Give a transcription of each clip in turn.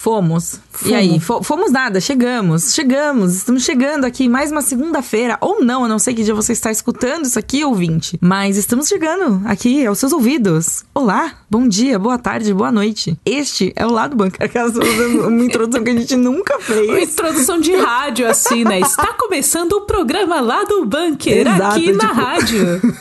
Fomos. E aí? Fo- fomos nada, chegamos, chegamos, estamos chegando aqui mais uma segunda-feira, ou não, eu não sei que dia você está escutando isso aqui, ouvinte, mas estamos chegando aqui aos seus ouvidos. Olá, bom dia, boa tarde, boa noite. Este é o Lado Bunker, aquela uma introdução que a gente nunca Uma fez. introdução de rádio, assim, né? Está começando o programa lá do bunker, Exato, aqui na tipo- rádio.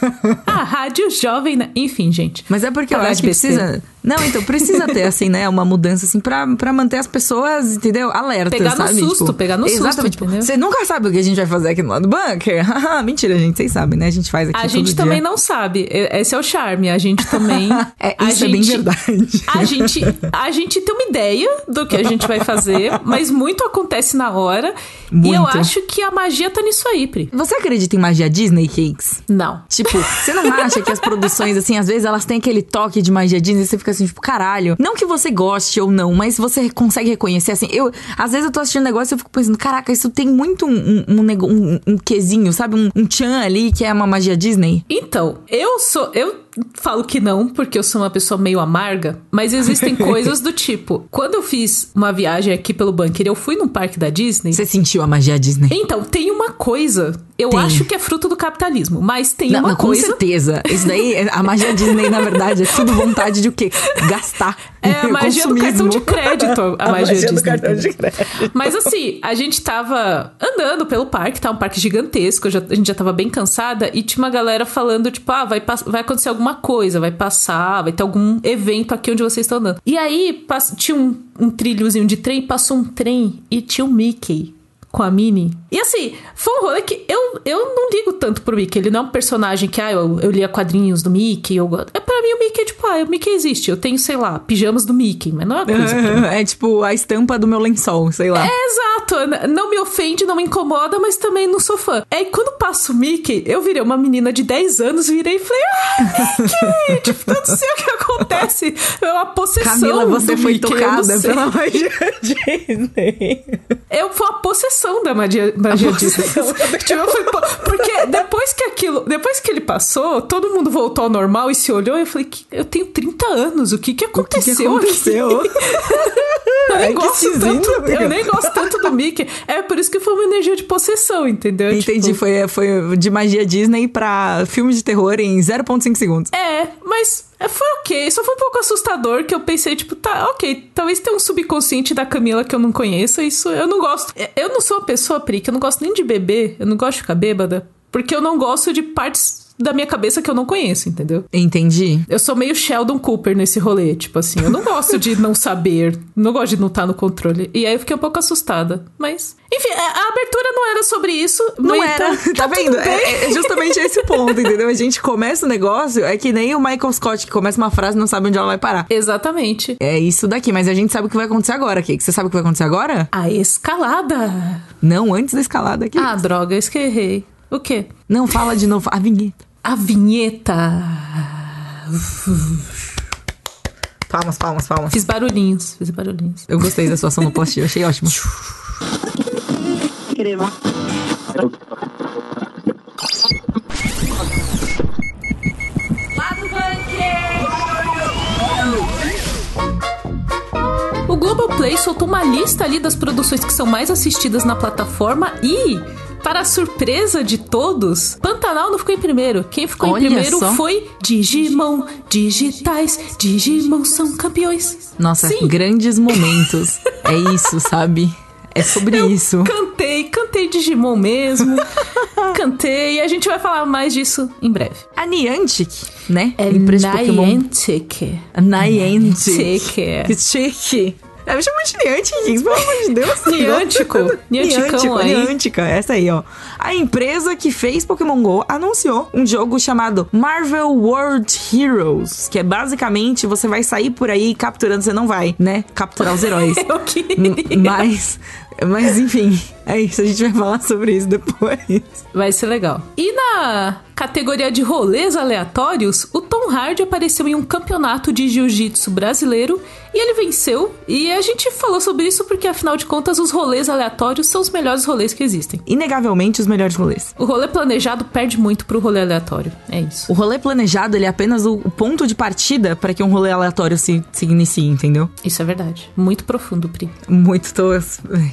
A rádio jovem, né? Enfim, gente. Mas é porque eu acho que precisa. Não, então precisa ter, assim, né? Uma mudança, assim, pra, pra manter as pessoas, entendeu? Alertas, Pegar no sabe? susto, Tipo, pegar no susto, Exatamente. tipo, entendeu? Você nunca sabe o que a gente vai fazer aqui no lado do bunker. Mentira, gente. Vocês sabem, né? A gente faz aqui A gente dia. também não sabe. Esse é o charme. A gente também. É, a isso é bem verdade. A gente, a gente tem uma ideia do que a gente vai fazer, mas muito acontece na hora. E eu Muito. acho que a magia tá nisso aí, Pri. Você acredita em magia Disney Cakes? Não. Tipo, você não acha que as produções, assim, às vezes elas têm aquele toque de magia Disney e você fica assim, tipo, caralho. Não que você goste ou não, mas você consegue reconhecer, assim. Eu, às vezes eu tô assistindo um negócio e eu fico pensando, caraca, isso tem muito um, um, um, um, um quesinho, sabe? Um, um tchan ali que é uma magia Disney. Então, eu sou. Eu falo que não, porque eu sou uma pessoa meio amarga, mas existem coisas do tipo. Quando eu fiz uma viagem aqui pelo bunker, eu fui num parque da Disney. Você sentiu a magia Disney? Então, tem uma coisa. Eu Tem. acho que é fruto do capitalismo, mas tem Não, uma não, com coisa. certeza. Isso daí, é- a magia Disney, na verdade, é tudo vontade de o quê? Gastar. É a magia do cartão de crédito, a, magia, do Disney. cartão de crédito. Mas assim, a gente tava andando pelo parque, tá? Um parque gigantesco, já- a gente já tava bem cansada, e tinha uma galera falando, tipo, ah, vai, vai acontecer alguma coisa, vai passar, vai ter algum evento aqui onde vocês estão andando. E aí, tinha um, um trilhozinho de trem, passou um trem e tinha um Mickey com a Minnie. E assim, foi um rolê que eu, eu não ligo tanto pro Mickey. Ele não é um personagem que, ah, eu, eu lia quadrinhos do Mickey. Eu, é pra mim o Mickey é tipo, ah, o Mickey existe. Eu tenho, sei lá, pijamas do Mickey, mas não é coisa. É tipo a estampa do meu lençol, sei lá. Exato, n- não me ofende, não me incomoda, mas também não sou fã. Aí quando passa o Mickey, eu virei uma menina de 10 anos, virei e falei, ah, Mickey! tipo, eu não sei o que acontece. É uma possessão. Camila, você foi Mickey, tocada pela magia Disney. Eu foi uma possessão da magia, magia Disney. tipo, porque depois que aquilo, depois que ele passou, todo mundo voltou ao normal e se olhou e eu falei, eu tenho 30 anos, o que que O que, aconteceu? que aconteceu? aqui? Eu nem, É gosto tanto, amiga. eu nem gosto tanto do Mickey. É por isso que foi uma energia de possessão, entendeu? Entendi, Tipo, foi, foi de magia Disney pra filme de terror em 0.5 segundos. É, mas foi ok. Só foi um pouco assustador que eu pensei, tipo, tá, ok. Talvez tenha um subconsciente da Camila que eu não conheça. Isso eu não gosto. Eu não sou uma pessoa, Pri, que eu não gosto nem de beber. Eu não gosto de ficar bêbada. Porque eu não gosto de partes da minha cabeça que eu não conheço, entendeu? Entendi. Eu sou meio Sheldon Cooper nesse rolê, tipo assim, eu não gosto de não saber, não gosto de não estar no controle. E aí eu fiquei um pouco assustada. Mas, enfim, a, a abertura não era sobre isso. Não era, tá- tá, tá vendo? É, é justamente esse ponto, entendeu? A gente começa o negócio, é que nem o Michael Scott, que começa uma frase e não sabe onde ela vai parar. Exatamente. É isso daqui, mas a gente sabe o que vai acontecer agora, Kiki. Você sabe o que vai acontecer agora? A escalada. Não, antes da escalada aqui. Ah, droga, eu que errei. O quê? Não, fala de novo, a vinheta. A vinheta. Palmas, palmas, palmas. Fiz barulhinhos, fiz barulhinhos. Eu gostei da sua sonoplastia, achei ótimo. O Globoplay soltou uma lista ali das produções que são mais assistidas na plataforma e, para a surpresa de todos, Pantanal não ficou em primeiro. Quem ficou Olha em primeiro só. foi Digimon. Digitais, Digimon são campeões. Nossa, Sim. grandes momentos. É isso, sabe? É sobre isso. Cantei, cantei Digimon mesmo. cantei e a gente vai falar mais disso em breve. A Niantic, né? É. Niantic. Niantic. Niantic. Que chique. É, me chama de Niantic, pelo amor de Deus. Niantico. Nianticão Niantico, aí. Niantica, essa aí, ó. A empresa que fez Pokémon GO anunciou um jogo chamado Marvel World Heroes, que é basicamente você vai sair por aí capturando, você não vai, né? Capturar os heróis. Eu queria. Mas Mas enfim, é isso. A gente vai falar sobre isso depois. Vai ser legal. E na categoria de rolês aleatórios, o Tom Hardy apareceu em um campeonato de jiu-jitsu brasileiro e ele venceu. E a gente falou sobre isso porque, afinal de contas, os rolês aleatórios são os melhores rolês que existem. Inegavelmente os melhores rolês. O rolê planejado perde muito pro rolê aleatório. É isso. O rolê planejado, ele é apenas o ponto de partida para que um rolê aleatório se, se inicie, entendeu? Isso é verdade. Muito profundo, Pri. Muito, tô... É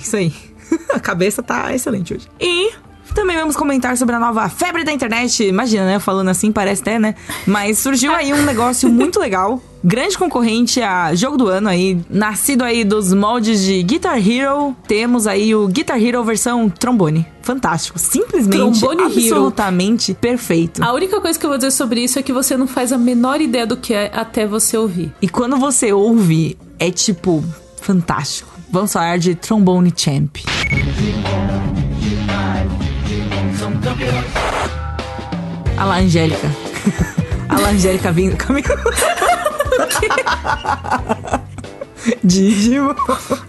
isso aí. A cabeça tá excelente hoje. E também vamos comentar sobre a nova febre da internet. Imagina, né? Falando assim, parece até, né? Mas surgiu aí um negócio muito legal. Grande concorrente a jogo do ano aí, nascido aí dos moldes de Guitar Hero, temos aí o Guitar Hero versão trombone. Fantástico, simplesmente, Trombone Hero. absolutamente perfeito. A única coisa que eu vou dizer sobre isso é que você não faz a menor ideia do que é até você ouvir. E quando você ouve, é tipo fantástico. Vamos falar de Trombone Champ. A lá, Angélica. A lá, Angélica vindo caminho. Digimon.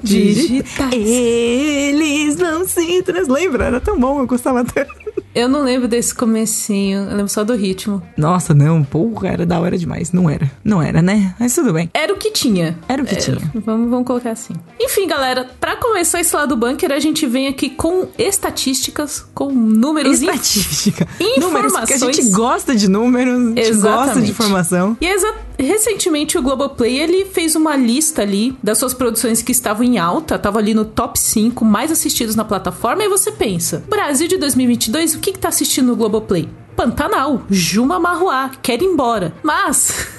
Digitais. Eles vão se trans... Lembra? Era tão bom, eu gostava tanto. Eu não lembro desse comecinho, eu lembro só do ritmo. Nossa, não, porra, era da hora demais. Não era. Não era, né? Mas tudo bem. Era o que tinha. Era o que tinha. Vamos, vamos colocar assim. Enfim, galera, pra começar esse lado do bunker, a gente vem aqui com estatísticas, com números Estatística. Números, porque a Informações. gente gosta de números, a gente gosta Exatamente. de informação. E exa- recentemente o Globoplay ele fez uma lista ali das suas produções que estavam em alta, tava ali no top 5 mais assistidos na plataforma, e você pensa, Brasil de 2022, o que que tá assistindo no Globoplay? Pantanal, Juma Marruá, quer ir embora. Mas...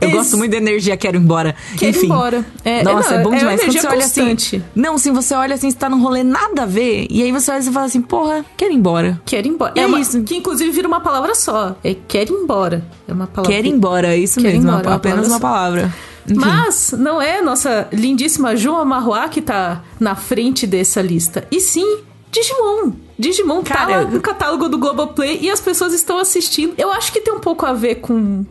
Eu Ex- gosto muito da energia, quero ir embora. Quero ir Enfim. embora. É, Nossa, não, é bom é demais. Quando você olha constante. assim. Não, sim, você olha assim, você tá num rolê nada a ver. E aí você olha e fala assim, porra, quero ir embora. Quer ir embora. E é uma- isso. Que inclusive vira uma palavra só. É quer ir embora. É uma palavra. Quero ir embora, é isso Quero ir mesmo. embora, é uma apenas palavra uma palavra. Enfim. Mas não é nossa lindíssima Juma Marruá que tá na frente dessa lista. E sim, Digimon. Digimon tá Cara, lá no catálogo do Globoplay e as pessoas estão assistindo. Eu acho que tem um pouco a ver com.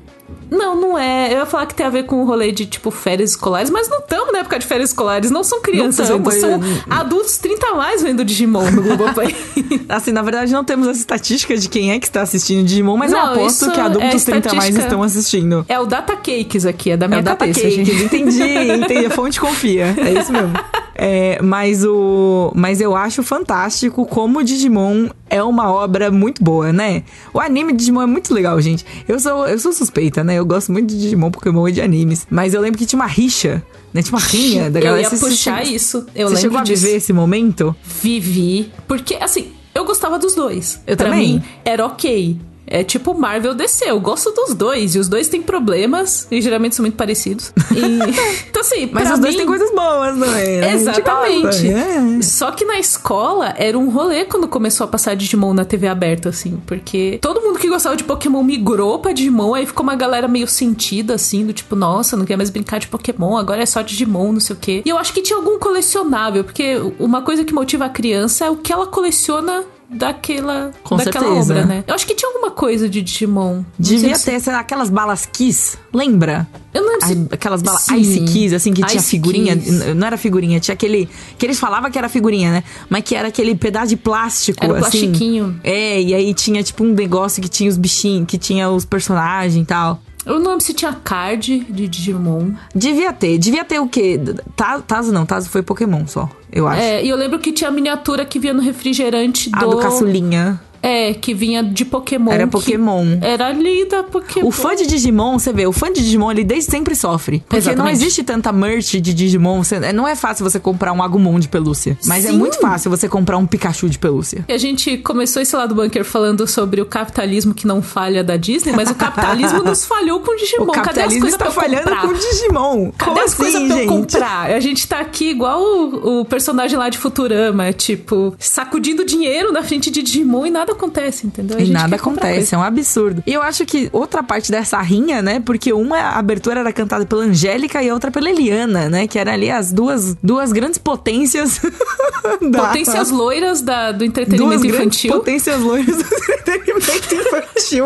Não, não é. Eu ia falar que tem a ver com o rolê de, tipo, férias escolares, mas não estamos na época de férias escolares. Não são crianças, Não tamo, ainda, são eu- adultos 30 a mais vendo Digimon no Globoplay. Assim, na verdade, não temos as estatísticas de quem é que está assistindo Digimon, mas eu Não, aposto isso que adultos é 30 a mais estão assistindo. é o Data Cakes aqui, é da É minha Data cabeça, Cakes, gente. entendi, entendi. A fonte confia. É isso mesmo. É, mas o. Mas eu acho fantástico como o Digimon é uma obra muito boa, né? O anime de Digimon é muito legal, gente. Eu sou, eu sou suspeita, né? Eu gosto muito de Digimon, Pokémon e de animes. Mas eu lembro que tinha uma rixa, né? Tinha uma rinha da Eu galera. ia Você- puxar você- isso. Eu Você chegou a disso. viver esse momento? Vivi. Porque, assim, eu gostava dos dois. Eu pra também. Mim, era ok. É tipo Marvel DC, eu gosto dos dois. E os dois têm problemas, e geralmente são muito parecidos. E- então, assim, Mas os dois mim- têm coisas boas também, né? Gente Exatamente. gosta, é. Só que na escola era um rolê quando começou a passar Digimon na TV aberta, assim. Porque todo mundo que gostava de Pokémon migrou pra Digimon, aí ficou uma galera meio sentida, assim, do tipo, nossa, não quer mais brincar de Pokémon, agora é só Digimon, não sei o quê. E eu acho que tinha algum colecionável, porque uma coisa que motiva a criança é o que ela coleciona daquela, Com daquela certeza. obra, né? Eu acho que tinha alguma coisa de Digimon. Devia sei ter, lá, aquelas balas Kiss, lembra? Se... Eu não lembro se... Aquelas balas Sim. Ice Keys, assim, que tinha Ice figurinha. Keys. n- Não era figurinha, tinha aquele. Que eles falavam que era figurinha, né? Mas que era aquele pedaço de plástico. Era um assim. plastiquinho. É, e aí tinha tipo um negócio que tinha os bichinhos, que tinha os personagens e tal. Eu não lembro se tinha card de Digimon. Devia ter. Devia ter o quê? Ta- Tazo não, Tazo foi Pokémon só, eu acho. É, e eu lembro que tinha a miniatura que vinha no refrigerante Ah, do. do caçulinha. É, que vinha de Pokémon. Era Pokémon. Era linda Pokémon. O fã de Digimon, você vê, o fã de Digimon, ele desde sempre sofre. Porque não Exatamente. existe tanta merch de Digimon. você- é, não é fácil você comprar um Agumon de pelúcia. Mas é Sim. muito fácil você comprar um Pikachu de pelúcia. E a gente começou esse lado bunker falando sobre o capitalismo que não falha da Disney, mas o capitalismo nos falhou com o Digimon. O Cadê as coisas pra eu falhando comprar? com o Digimon. Cadê Como as coisas assim, pra eu comprar? A gente tá aqui igual o, o personagem lá de Futurama, tipo, sacudindo dinheiro na frente de Digimon e nada nada acontece, entendeu? E nada acontece, é um absurdo. E eu acho que outra parte dessa rinha, né? Porque uma abertura era cantada pela Angélica e a outra pela Eliana, né? Que eram ali as duas, duas grandes potências da... Potências loiras da, do duas entretenimento grandes infantil. potências loiras do entretenimento infantil.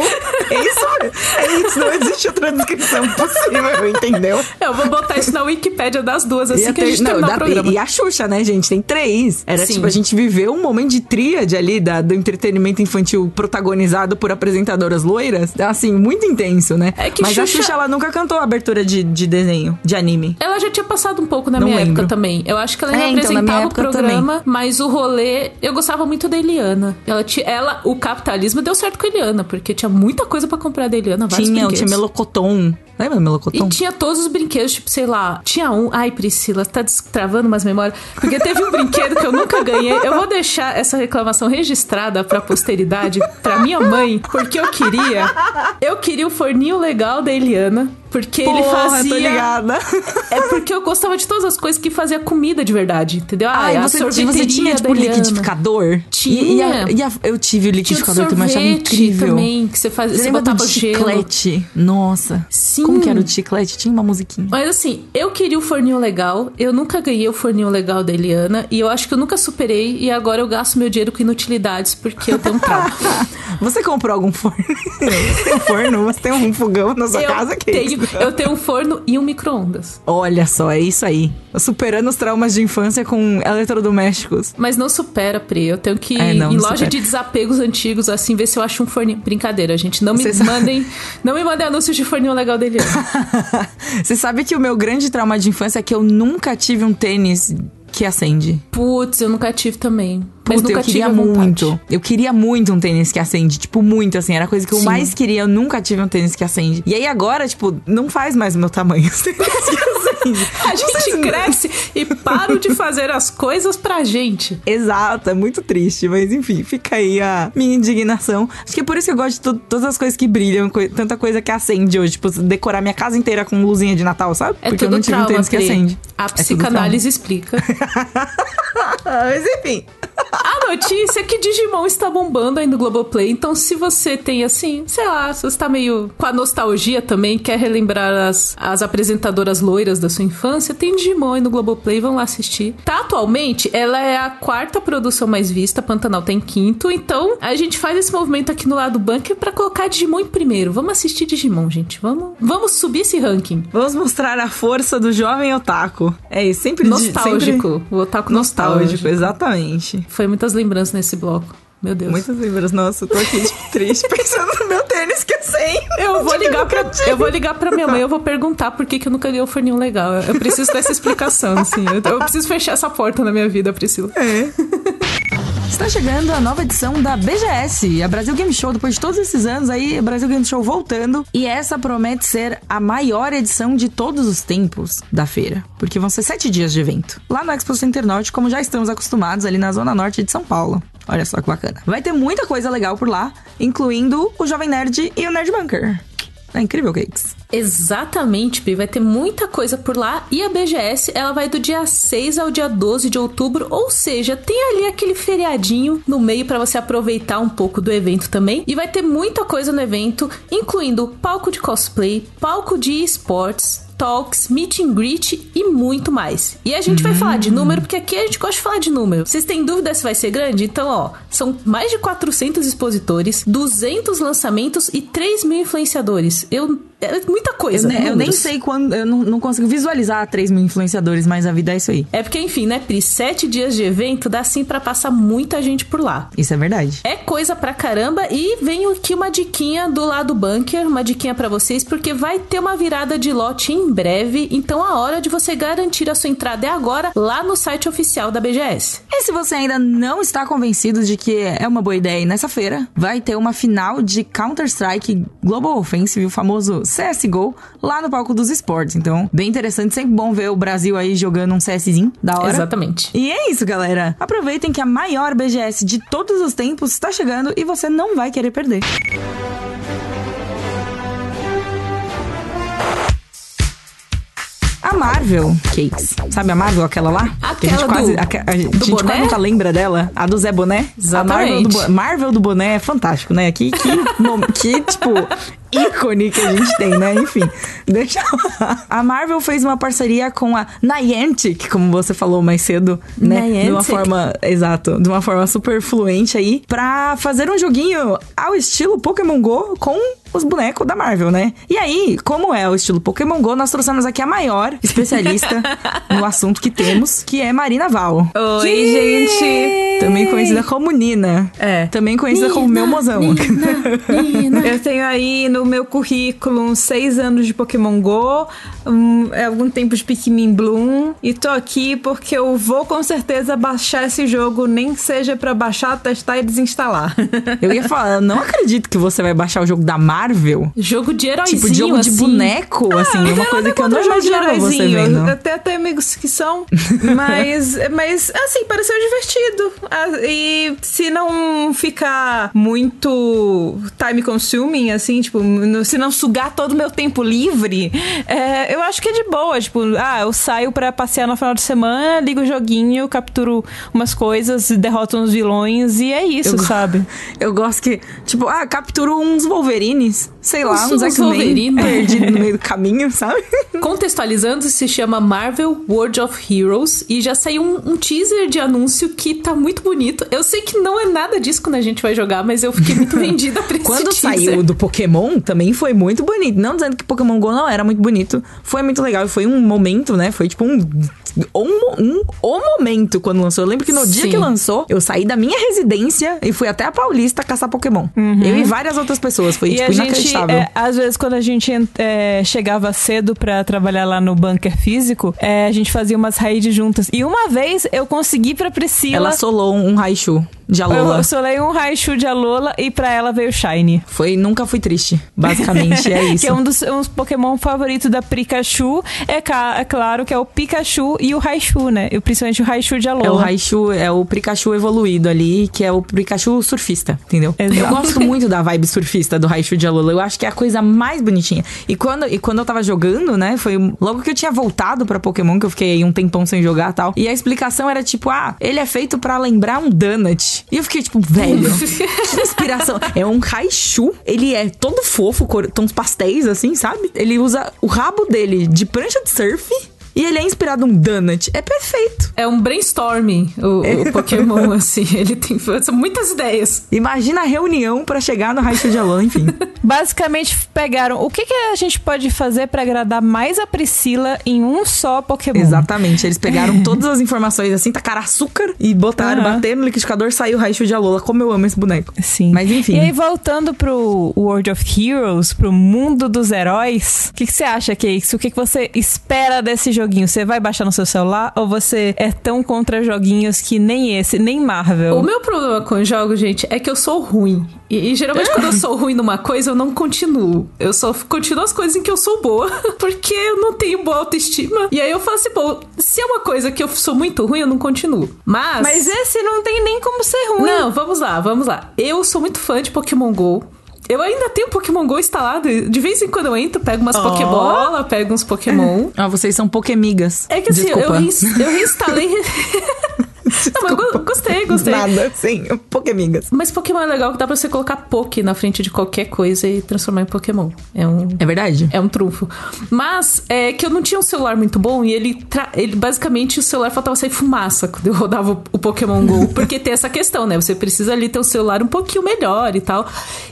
É isso, é isso. Não existe outra descrição possível, entendeu? Eu vou botar isso na Wikipédia das duas, assim que a ter- gente não, terminar o programa. E a Xuxa, né, gente? Tem três. Era Sim. tipo, a gente viveu um momento de tríade ali da, do entretenimento infantil protagonizado por apresentadoras loiras. Assim, muito intenso, né? É que Mas a Xuxa- Xuxa, ela nunca cantou a abertura de, de desenho, de anime. Ela já tinha passado um pouco na Não minha lembro. época também. Eu acho que ela É, ainda então, minha apresentava o programa, mas o rolê. Eu gostava muito da Eliana. Ela, ti- ela, o capitalismo deu certo com a Eliana, porque tinha muita coisa pra comprar da Eliana, vários Tinha, tinha Melocoton. Lembra do Melocoton? E tinha todos os brinquedos, tipo, sei lá, tinha um. Ai, Priscila, tá destravando umas memórias. Porque teve um brinquedo que eu nunca ganhei. Eu vou deixar essa reclamação registrada pra posteridade, pra minha mãe, porque eu queria. Eu queria o forninho legal da Eliana. Porque ele Porra, fazia. tô ligada. É porque eu gostava de todas as coisas que fazia comida de verdade, entendeu? Ai, a você, sorveteria você tinha, tipo, Eliana. liquidificador? Tinha. E, e a- e a- eu tive o liquidificador também, eu achava incrível. também, que você fazia, Você você lembra do botava gelo. chiclete? Nossa. Sim. Como que era o chiclete? Tinha uma musiquinha. Mas assim, eu queria o forninho legal, eu nunca ganhei o forninho legal da Eliana, e eu acho que eu nunca superei, e agora eu gasto meu dinheiro com inutilidades, porque eu tenho um trauma. Você comprou algum forno? Você tem um forno? Você tem um fogão na sua eu, casa? Que tenho, isso? Eu tenho um forno e um micro-ondas. Olha só, é isso aí. Superando os traumas de infância com eletrodomésticos. Mas não supera, Pri. Eu tenho que É, ir não, em não loja supera. de desapegos antigos, assim, ver se eu acho um forninho. Brincadeira, gente. Não me sabe- mandem. Não me mandem anúncios de forninho legal Eliana. Você sabe que o meu grande trauma de infância é que eu nunca tive um tênis que acende. Putz, eu nunca tive também. Mas Puta, nunca eu queria muito. Eu queria muito um tênis que acende. Tipo, muito, assim. Era a coisa que eu Sim. mais queria. Eu nunca tive um tênis que acende. E aí agora, tipo, não faz mais o meu tamanho. Os tênis que acende. A gente cresce e param de fazer as coisas pra gente. Exato, é muito triste, mas enfim, fica aí a minha indignação. Acho que é por isso que eu gosto de to- todas as coisas que brilham, coi- tanta coisa que acende hoje, tipo, decorar minha casa inteira com luzinha de Natal, sabe? É Porque eu não tive um trauma, tênis que acende. A É psicanálise explica. mas enfim. A notícia é que Digimon está bombando aí no Globoplay. Então, se você tem assim, sei lá, se você tá meio com a nostalgia também, quer relembrar as, as apresentadoras loiras da sua infância, tem Digimon aí no Globoplay, vão lá assistir. Tá, atualmente, ela é a quarta produção mais vista, Pantanal tem quinto. Então, a gente faz esse movimento aqui no lado bunker pra colocar Digimon em primeiro. Vamos assistir Digimon, gente. Vamos, vamos subir esse ranking. Vamos mostrar a força do jovem otaku. É isso, sempre Nostálgico. sempre O otaku nostálgico, nostálgico. exatamente. Foi muitas lembranças nesse bloco. Meu Deus. Muitas lembranças. Nossa, eu tô aqui tipo, triste pensando no meu tênis que acende. Eu vou Tipo, ligar pra, tive. eu vou ligar pra minha mãe, eu vou perguntar por que, que eu nunca ganhei o forninho legal. Eu preciso dessa explicação, assim. Eu, eu preciso fechar essa porta na minha vida, Priscila. Está chegando a nova edição da BGS, a Brasil Game Show. Depois de todos esses anos aí, Brasil Game Show voltando. E essa promete ser a maior edição de todos os tempos da feira. Porque vão ser sete dias de evento. Lá no Expo Center Norte, como já estamos acostumados ali na Zona Norte de São Paulo. Olha só que bacana. Vai ter muita coisa legal por lá, incluindo o Jovem Nerd e o Nerd Bunker. É incrível, Cakes. Exatamente, Pi. Vai ter muita coisa por lá. E a BGS, ela vai do dia 6 ao dia 12 de outubro. Ou seja, tem ali aquele feriadinho no meio pra você aproveitar um pouco do evento também. E vai ter muita coisa no evento, incluindo palco de cosplay, palco de esportes, talks, meet and greet e muito mais. E a gente vai falar de número, porque aqui a gente gosta de falar de número. Vocês têm dúvida se vai ser grande? Então, ó, são mais de 400 expositores, 200 lançamentos e 3 mil influenciadores. Eu... É muita coisa, Eu, ne- eu nem sei quando. Eu não, não consigo visualizar 3 mil influenciadores, mas a vida é isso aí. É porque, enfim, né, Pri? Sete dias de evento dá sim pra passar muita gente por lá. Isso é verdade. É coisa pra caramba e vem aqui uma diquinha do lado bunker, uma diquinha pra vocês, porque vai ter uma virada de lote em breve, então a hora de você garantir a sua entrada é agora lá no site oficial da BGS. E se você ainda não está convencido de que é uma boa ideia nessa feira, vai ter uma final de Counter-Strike Global Offensive, o famoso CSGO, lá no palco dos esportes. Então, bem interessante, sempre bom ver o Brasil aí jogando um CSzinho da hora. Exatamente. E é isso, galera. Aproveitem que a maior BGS de todos os tempos está chegando e você não vai querer perder. A Marvel Cakes. Sabe a Marvel, aquela lá? que a gente Aquela quase, do- a, a gente do quase boné? nunca lembra dela. A do Zé Boné. A Marvel do, Exatamente. Marvel do Boné é fantástico, né? Que, que, mom- que tipo, ícone que a gente tem, né? Enfim, deixa lá. A Marvel fez uma parceria com a Niantic, como você falou mais cedo, né? De uma Niantic. forma, exato, de uma forma super fluente aí, pra fazer um joguinho ao estilo Pokémon Go com os bonecos da Marvel, né? E aí, como é o estilo Pokémon Go, nós trouxemos aqui a maior especialista no assunto que temos, que é Marina Val. Oi, gente! Também conhecida como Nina. É. Também conhecida como meu mozão. Eu tenho aí no meu currículo uns seis anos de Pokémon GO, um, algum tempo de Pikmin Bloom, e tô aqui porque eu vou com certeza baixar esse jogo, nem que seja pra baixar, testar e desinstalar. Eu ia falar, eu não acredito que você vai baixar o jogo da Marvel. Jogo de heróizinho, Tipo, jogo de assim. boneco, assim, é uma coisa que eu não de imaginava você heróizinho. vendo. Até até amigos que são. Mas, mas assim, pareceu divertido. Ah, E se não ficar muito time consuming, assim, tipo, se não sugar todo o meu tempo livre, é, eu acho que é de boa. Tipo, ah, eu saio pra passear no final de semana, ligo o joguinho, capturo umas coisas, derroto uns vilões e é isso, Eu sabe? Eu gosto que, tipo, ah, capturo uns Wolverines, sei lá, X-Men Wolverine. perdidos no meio do caminho, sabe? Contextualizando, se chama Marvel World of Heroes e já saiu um, um teaser de anúncio que tá muito bonito. Eu sei que não é nada disso quando a gente vai jogar, mas eu fiquei muito vendida pra esse Quando teaser. saiu do Pokémon, também foi muito bonito. Não dizendo que Pokémon GO não era muito bonito. Foi muito legal. Foi um momento, né? Foi tipo um. Um, um, o momento quando lançou. Eu lembro que no dia Sim. que lançou, eu saí da minha residência e fui até a Paulista caçar Pokémon. Eu e várias outras pessoas. Foi, E tipo, a gente, inacreditável. é, às vezes, quando a gente é, chegava cedo pra trabalhar lá no bunker físico, é, a gente fazia umas raids juntas. E uma vez eu consegui pra Priscila. Ela solou um Raichu de Alola. Eu solei um Raichu de Alola e pra ela veio Shine. Foi, nunca fui triste. Basicamente, é isso. Que é um dos uns Pokémon favoritos da Pikachu. É, é claro que é o Pikachu e o Raichu, né? E principalmente o Raichu de Alola. É o Raichu, é o Pikachu evoluído ali, que é o Pikachu surfista, entendeu? Exato. Eu gosto muito da vibe surfista do Raichu de Alola. Eu acho que é a coisa mais bonitinha. E quando, e quando eu tava jogando, né, foi logo que eu tinha voltado pra Pokémon, que eu fiquei aí um tempão sem jogar e tal. E a explicação era tipo, ah, ele é feito pra lembrar um Donut. E eu fiquei tipo, velho, que inspiração. É um Raichu, ele é todo fofo, cor- tons pastéis assim, sabe? Ele usa o rabo dele de prancha de surf. E ele é inspirado num donut. É perfeito. É um brainstorming, o, o Pokémon, assim. Ele tem são muitas ideias. Imagina a reunião pra chegar no Raichu de Alô, enfim. Basicamente pegaram o que, que a gente pode fazer pra agradar mais a Priscila em um só Pokémon. Exatamente. Eles pegaram todas as informações assim, tacaram açúcar e botaram, Aham. bateram no liquidificador, saiu o Raichu de Alola. Como eu amo esse boneco. Sim. Mas enfim. E aí, voltando pro World of Heroes, pro mundo dos heróis, o que, que você acha, Cakes? O que, que você espera desse joguinho? Você vai baixar no seu celular ou você é tão contra joguinhos que nem esse, nem Marvel? O meu problema com jogos, gente, é que eu sou ruim. E, e geralmente quando eu sou ruim numa coisa, eu não continuo. Eu só continuo as coisas em que eu sou boa, porque eu não tenho boa autoestima. E aí eu falo assim, pô, se é uma coisa que eu sou muito ruim, eu não continuo. Mas. Mas esse não tem nem como ser ruim. Não, vamos lá, vamos lá. Eu sou muito fã de Pokémon GO. Eu ainda tenho Pokémon GO instalado. De vez em quando eu entro, pego umas Ó. Pokébola, pego uns Pokémon. Ah, vocês são Pokémigas. É que assim, eu, eu reinstalei. Não, mas eu gostei, gostei. Nada, sim. Pokémigas. Mas Pokémon é legal que dá pra você colocar Poké na frente de qualquer coisa e transformar em Pokémon. É um. É verdade? É um trunfo. Mas é que eu não tinha um celular muito bom e ele, tra- ele basicamente o celular faltava sair fumaça quando eu rodava o- Pokémon GO. Porque tem essa questão, né? Você precisa ali ter o celular um pouquinho melhor e tal.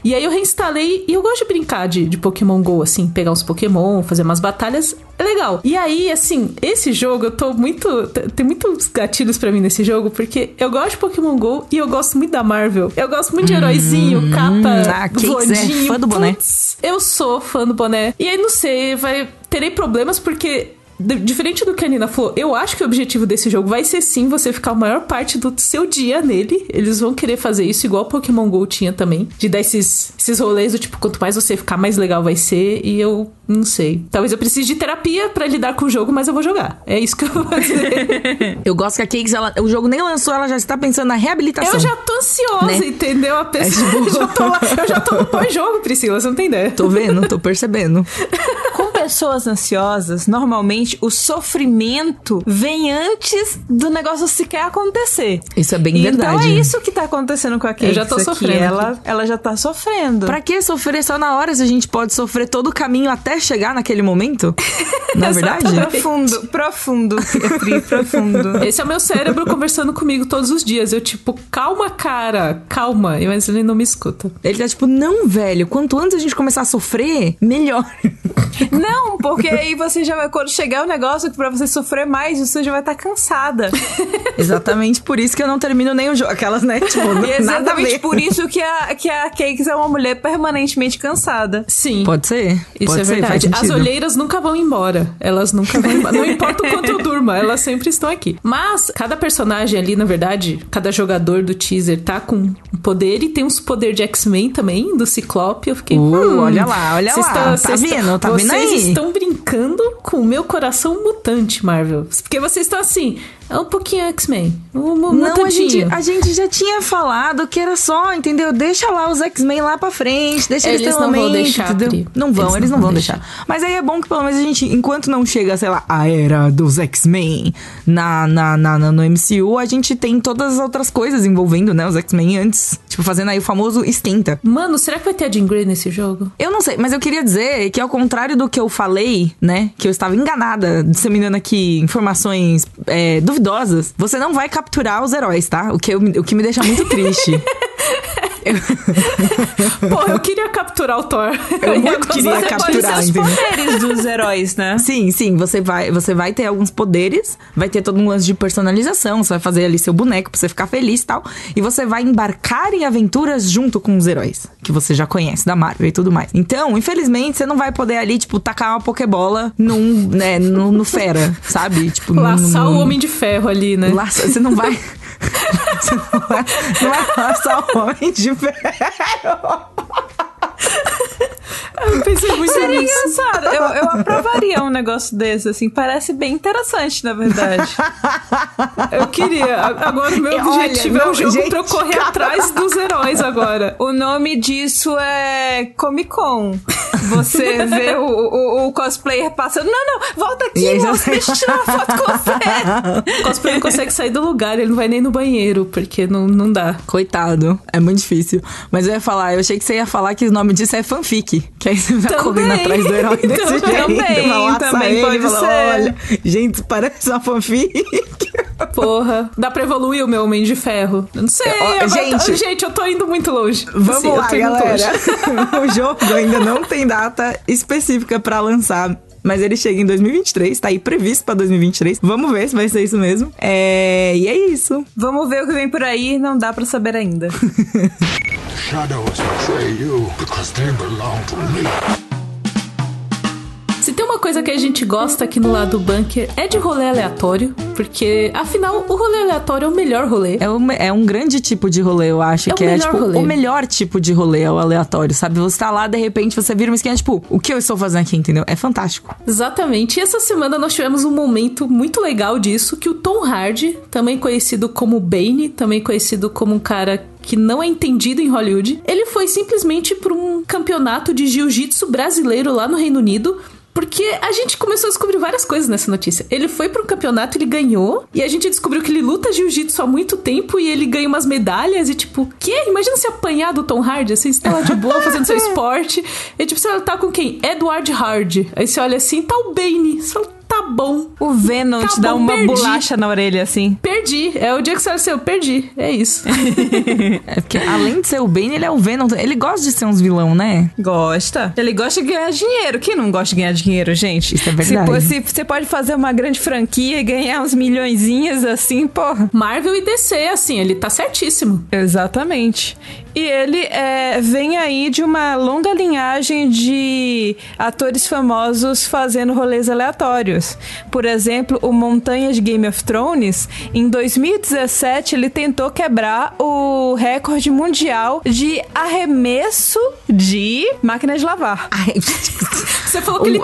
E aí eu reinstalei e eu gosto de brincar de, de Pokémon GO, assim, pegar uns Pokémon, fazer umas batalhas. É legal. E aí, assim, esse jogo eu tô muito. Tem muitos gatilhos pra mim nesse jogo, porque eu gosto de Pokémon GO e eu gosto muito da Marvel. Eu gosto muito de heróizinho, capa, ah, Cakes é voadinho. fã do boné. Putz, eu sou fã do boné. E aí, não sei, vai. Terei problemas porque. Diferente do que a Nina falou, eu acho que o objetivo desse jogo vai ser sim você ficar a maior parte do seu dia nele. Eles vão querer fazer isso igual o Pokémon GO tinha também. De dar esses, esses rolês do tipo, quanto mais você ficar, mais legal vai ser. E eu Não sei. Talvez eu precise de terapia pra lidar com o jogo, mas eu vou jogar. É isso que eu vou fazer. Eu gosto que a Cakes, ela, o jogo nem lançou, ela já está pensando na reabilitação. eu já tô ansiosa, Né? entendeu? A pessoa. tipo- eu, já tô lá- eu já tô no pós-jogo, Priscila, você não tem ideia. Tô vendo, tô percebendo. Com pessoas ansiosas, normalmente o sofrimento vem antes do negócio sequer acontecer. Isso é bem então verdade. é isso que tá acontecendo com a Cakes Eu já tô sofrendo Ela, aqui. ela já tá sofrendo. Pra que sofrer só na hora se a gente pode sofrer todo o caminho até chegar naquele momento? Não é verdade? Profundo, profundo, Pri, profundo. Esse é o meu cérebro conversando comigo todos os dias. Eu, tipo, calma, cara, calma. Mas ele não me escuta. Ele tá tipo, não, velho, quanto antes a gente começar a sofrer, melhor. Não, porque aí você já vai, quando chegar o negócio que pra você sofrer mais, você já vai estar cansada. Exatamente por isso que eu não termino nem o jogo. Aquelas, né? Tipo, E é nada a exatamente por isso que a, que a Cakes é uma mulher permanentemente cansada. Sim. Pode ser. Isso Pode é ser, verdade. As olheiras nunca vão embora. Elas nunca vão embora. Não importa o quanto eu durma, elas sempre estão aqui. Mas cada personagem ali, na verdade, cada jogador do teaser tá com um poder e tem uns poder de X-Men também, do Ciclope. Eu fiquei. Uh, hum, olha lá, olha vocês lá. estão- Tá vocês vendo? estão- Tá vendo Vocês aí? estão brincando com o meu coração mutante, Marvel. Porque vocês estão assim, é um pouquinho X-Men. Um, Não, a gente, a gente já tinha falado que era só, entendeu? Deixa lá os X-Men lá pra frente, deixa eles, Eles ter um não vão momento, deixar, entendeu? Não vão, eles, não vão deixar. Mas aí é bom que pelo menos a gente, enquanto não chega, sei lá, a era dos X-Men na, na, na, na- no MCU, a gente tem todas as outras coisas envolvendo, né, os X-Men antes. Tipo, fazendo aí o famoso esquenta. Mano, será que vai ter a Jean Grey nesse jogo? Eu não sei, mas eu queria dizer que ao contrário do que eu falei, né, que eu estava enganada, disseminando aqui informações é, duvidosas, você não vai capturar os heróis, tá? O que, eu- o que me deixa muito triste. Pô, eu queria capturar o Thor. Eu muito queria Você pode capturar, ser os entendeu? poderes dos heróis, né? Sim, sim, você vai, você vai ter alguns poderes, vai ter todo um lance de personalização, você vai fazer ali seu boneco pra você ficar feliz e tal, e você vai embarcar em aventuras junto com os heróis, que você já conhece da Marvel e tudo mais. Então, infelizmente, você não vai poder ali, tipo, tacar uma Pokébola num, né, no, no fera, sabe? Tipo, no- Laçar no- o Homem de Ferro ali, né? Laça, você não vai. não vai, não laçar o homem de ferro. Eu pensei muito Seria nisso. engraçado. Eu, eu aprovaria um negócio desse, assim. Parece bem interessante, na verdade. Eu queria. Agora o meu E olha, objetivo é um jogo gente, pra eu correr atrás dos heróis agora. O nome disso é Comic Con. Você vê o, o, o cosplayer passando. Não, não, volta aqui, já moça, deixa eu tirar uma foto com você. O cosplay não consegue sair do lugar, ele não vai nem no banheiro, porque não, não dá. Coitado, é muito difícil. Mas eu ia falar, eu achei que você ia falar que o nome disso é fanfic. Que aí você vai Também. correndo atrás do herói desse Também, jeito. vai laçar também ele, pode fala, ser. Olha, gente, parece uma fanfic. Porra. Dá pra evoluir o meu Homem de Ferro? Eu não sei. Agora gente- gente, eu tô indo muito longe. Vamos Assim, eu lá, galera. o jogo ainda não tem data específica pra lançar. Mas ele chega em 2023, tá aí previsto pra 2023. Vamos ver se vai ser isso mesmo. É... E é isso. Vamos ver o que vem por aí, não dá pra saber ainda. Shadows betray you because they belong to me. Uma coisa que a gente gosta aqui no lado do bunker é de rolê aleatório, porque afinal o rolê aleatório é o melhor rolê. É um, é um grande tipo de rolê, eu acho. É o que é, melhor tipo, rolê. o melhor tipo de rolê é o aleatório, sabe? Você tá lá, de repente, você vira uma esquina, tipo, o que eu estou fazendo aqui, entendeu? É fantástico. Exatamente. E essa semana nós tivemos um momento muito legal disso, que o Tom Hardy, também conhecido como Bane, também conhecido como um cara que não é entendido em Hollywood, ele foi simplesmente para um campeonato de jiu-jitsu brasileiro lá no Reino Unido. Porque a gente começou a descobrir várias coisas nessa notícia. Ele foi para um campeonato, ele ganhou, e a gente descobriu que ele luta jiu-jitsu há muito tempo e ele ganha umas medalhas e tipo, que? Imagina se apanhar do Tom Hardy, assim, você tá lá de boa fazendo seu esporte, e tipo, você lutar com quem? Edward Hardy. Aí você olha assim, tá o Bane. Você fala, bom. O Venom Tá te dá uma perdi. bolacha na orelha, assim. Perdi. É o dia que você olha assim, eu perdi. É isso. É porque, além de ser o Bane, ele é o Venom. Ele gosta de ser uns vilão, né? Gosta. Ele gosta de ganhar dinheiro. Quem não gosta de ganhar dinheiro, gente? Isso é verdade. Se você pode fazer uma grande franquia e ganhar uns milhõezinhos assim, porra. Marvel e DC, assim, ele tá certíssimo. Exatamente. E ele é, vem aí de uma longa linhagem de atores famosos fazendo rolês aleatórios. Por exemplo, o Montanha de Game of Thrones, em 2017, ele tentou quebrar o recorde mundial de arremesso de máquina de lavar. Ai, Você falou que ele.